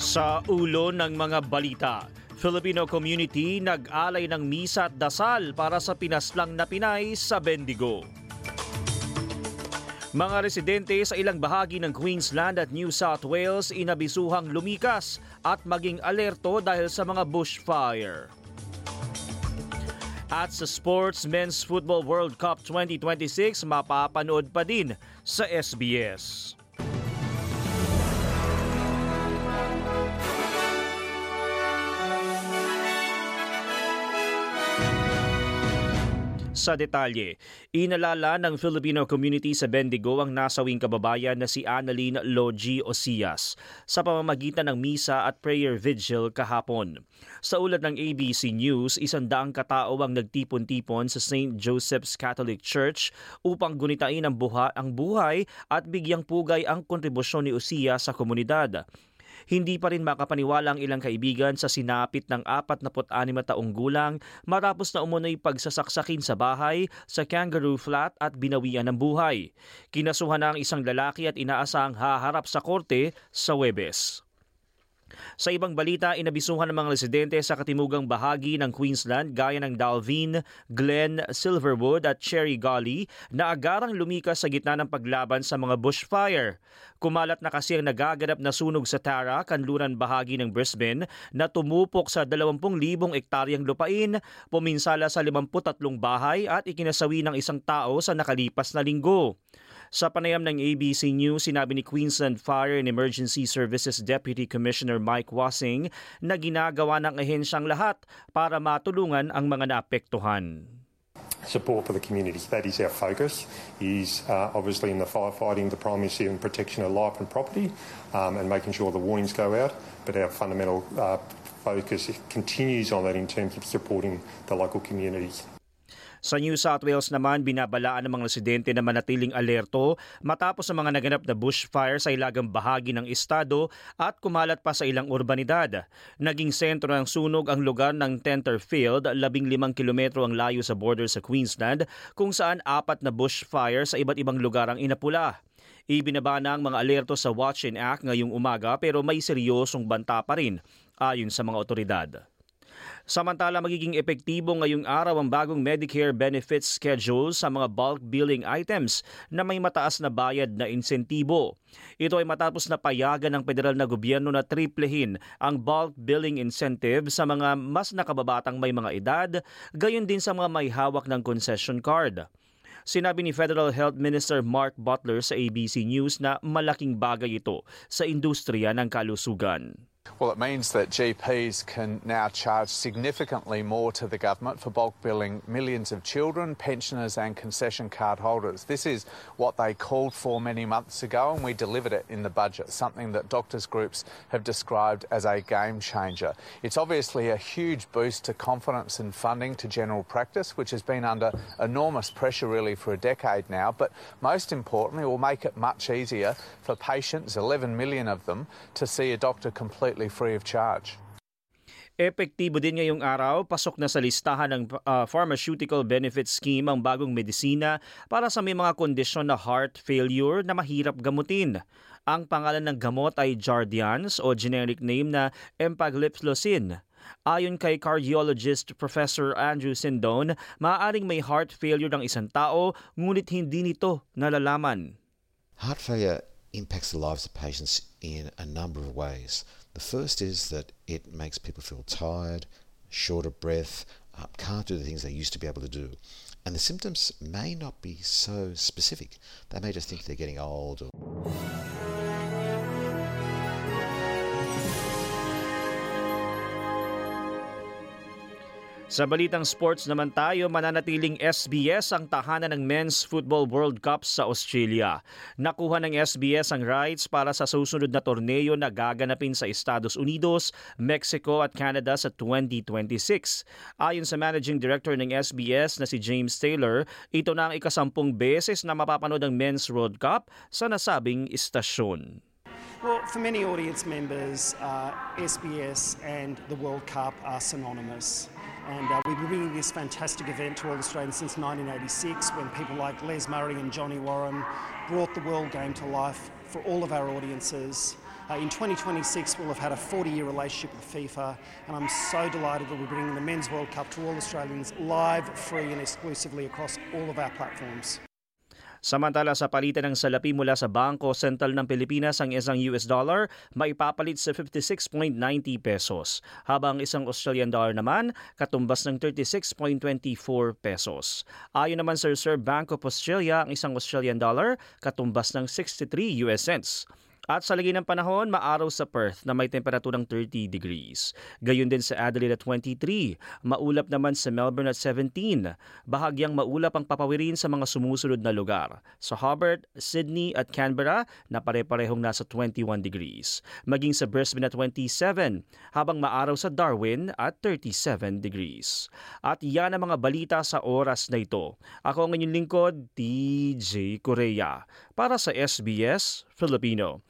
Sa ulo ng mga balita, Filipino community nag-alay ng misa at dasal para sa pinaslang na Pinay sa Bendigo. Mga residente sa ilang bahagi ng Queensland at New South Wales inabisuhang lumikas at maging alerto dahil sa mga bushfire. At sa Sports Men's Football World Cup 2026, mapapanood pa din sa SBS. Sa detalye, inalala ng Filipino community sa Bendigo ang nasawing kababayan na si Annalyn Logi Osias sa pamamagitan ng misa at prayer vigil kahapon. Sa ulat ng ABC News, isandaang katao ang nagtipon-tipon sa St. Joseph's Catholic Church upang gunitain ang, buha, ang buhay at bigyang pugay ang kontribusyon ni Osias sa komunidad. Hindi pa rin makapaniwala ang ilang kaibigan sa sinapit ng 46 na taong gulang matapos na umunoy pagsasaksakin sa bahay sa Kangaroo Flat at binawian ng buhay. Kinasuhan na ang isang lalaki at inaasang haharap sa korte sa Webes. Sa ibang balita, inabisuhan ng mga residente sa katimugang bahagi ng Queensland gaya ng Dalvin, Glen, Silverwood at Cherry Gully na agarang lumikas sa gitna ng paglaban sa mga bushfire. Kumalat na kasi ang nagaganap na sunog sa Tara, kanluran bahagi ng Brisbane na tumupok sa 20,000 ektaryang lupain, puminsala sa 53 bahay at ikinasawi ng isang tao sa nakalipas na linggo. Sa panayam ng ABC News, sinabi ni Queensland Fire and Emergency Services Deputy Commissioner Mike Wassing na ginagawa ng ahensyang lahat para matulungan ang mga naapektuhan. support for the community. That is our focus. Is uh, obviously in the firefighting, the primacy and protection of life and property, um, and making sure the warnings go out. But our fundamental uh, focus continues on that in terms of supporting the local communities. Sa New South Wales naman, binabalaan ng mga residente na manatiling alerto matapos ang mga naganap na bushfire sa ilagang bahagi ng estado at kumalat pa sa ilang urbanidad. Naging sentro ng sunog ang lugar ng Tenterfield, 15 kilometro ang layo sa border sa Queensland, kung saan apat na bushfire sa iba't ibang lugar ang inapula. Ibinaba na ang mga alerto sa Watch and Act ngayong umaga pero may seryosong banta pa rin ayon sa mga otoridad. Samantala magiging epektibo ngayong araw ang bagong Medicare benefits schedule sa mga bulk billing items na may mataas na bayad na insentibo. Ito ay matapos na payagan ng federal na gobyerno na triplehin ang bulk billing incentive sa mga mas nakababatang may mga edad, gayon din sa mga may hawak ng concession card. Sinabi ni Federal Health Minister Mark Butler sa ABC News na malaking bagay ito sa industriya ng kalusugan. Well, it means that GPs can now charge significantly more to the government for bulk billing millions of children, pensioners, and concession card holders. This is what they called for many months ago, and we delivered it in the budget, something that doctors' groups have described as a game changer. It's obviously a huge boost to confidence and funding to general practice, which has been under enormous pressure really for a decade now, but most importantly, will make it much easier for patients, 11 million of them, to see a doctor completely free of charge. Epektibo din ngayong araw, pasok na sa listahan ng uh, Pharmaceutical Benefit Scheme ang bagong medisina para sa may mga kondisyon na heart failure na mahirap gamutin. Ang pangalan ng gamot ay Jardiance o generic name na Empagliflozin. Ayon kay cardiologist Professor Andrew Sindon, maaaring may heart failure ng isang tao ngunit hindi nito nalalaman. Heart failure impacts the lives of patients in a number of ways. The first is that it makes people feel tired, short of breath, uh, can't do the things they used to be able to do. And the symptoms may not be so specific. They may just think they're getting old or Sa balitang sports naman tayo, mananatiling SBS ang tahanan ng Men's Football World Cup sa Australia. Nakuha ng SBS ang rights para sa susunod na torneo na gaganapin sa Estados Unidos, Mexico at Canada sa 2026. Ayon sa Managing Director ng SBS na si James Taylor, ito na ang ikasampung beses na mapapanood ang Men's World Cup sa nasabing istasyon. Well, for many audience members, uh, SBS and the World Cup are synonymous. And uh, we've been bringing this fantastic event to all Australians since 1986 when people like Les Murray and Johnny Warren brought the World Game to life for all of our audiences. Uh, in 2026, we'll have had a 40 year relationship with FIFA, and I'm so delighted that we're bringing the Men's World Cup to all Australians live, free, and exclusively across all of our platforms. Samantala sa palitan ng salapi mula sa Bangko Sentral ng Pilipinas ang isang US dollar maipapalit sa 56.90 pesos, habang isang Australian dollar naman katumbas ng 36.24 pesos. Ayon naman sa Reserve Bank of Australia, ang isang Australian dollar katumbas ng 63 US cents. At sa lagi ng panahon, maaraw sa Perth na may temperaturang 30 degrees. Gayon din sa Adelaide at 23. Maulap naman sa Melbourne at 17. Bahagyang maulap ang papawirin sa mga sumusunod na lugar. Sa Hobart, Sydney at Canberra na pare-parehong nasa 21 degrees. Maging sa Brisbane at 27. Habang maaraw sa Darwin at 37 degrees. At yan ang mga balita sa oras na ito. Ako ang inyong lingkod, TJ Korea. Para sa SBS Filipino.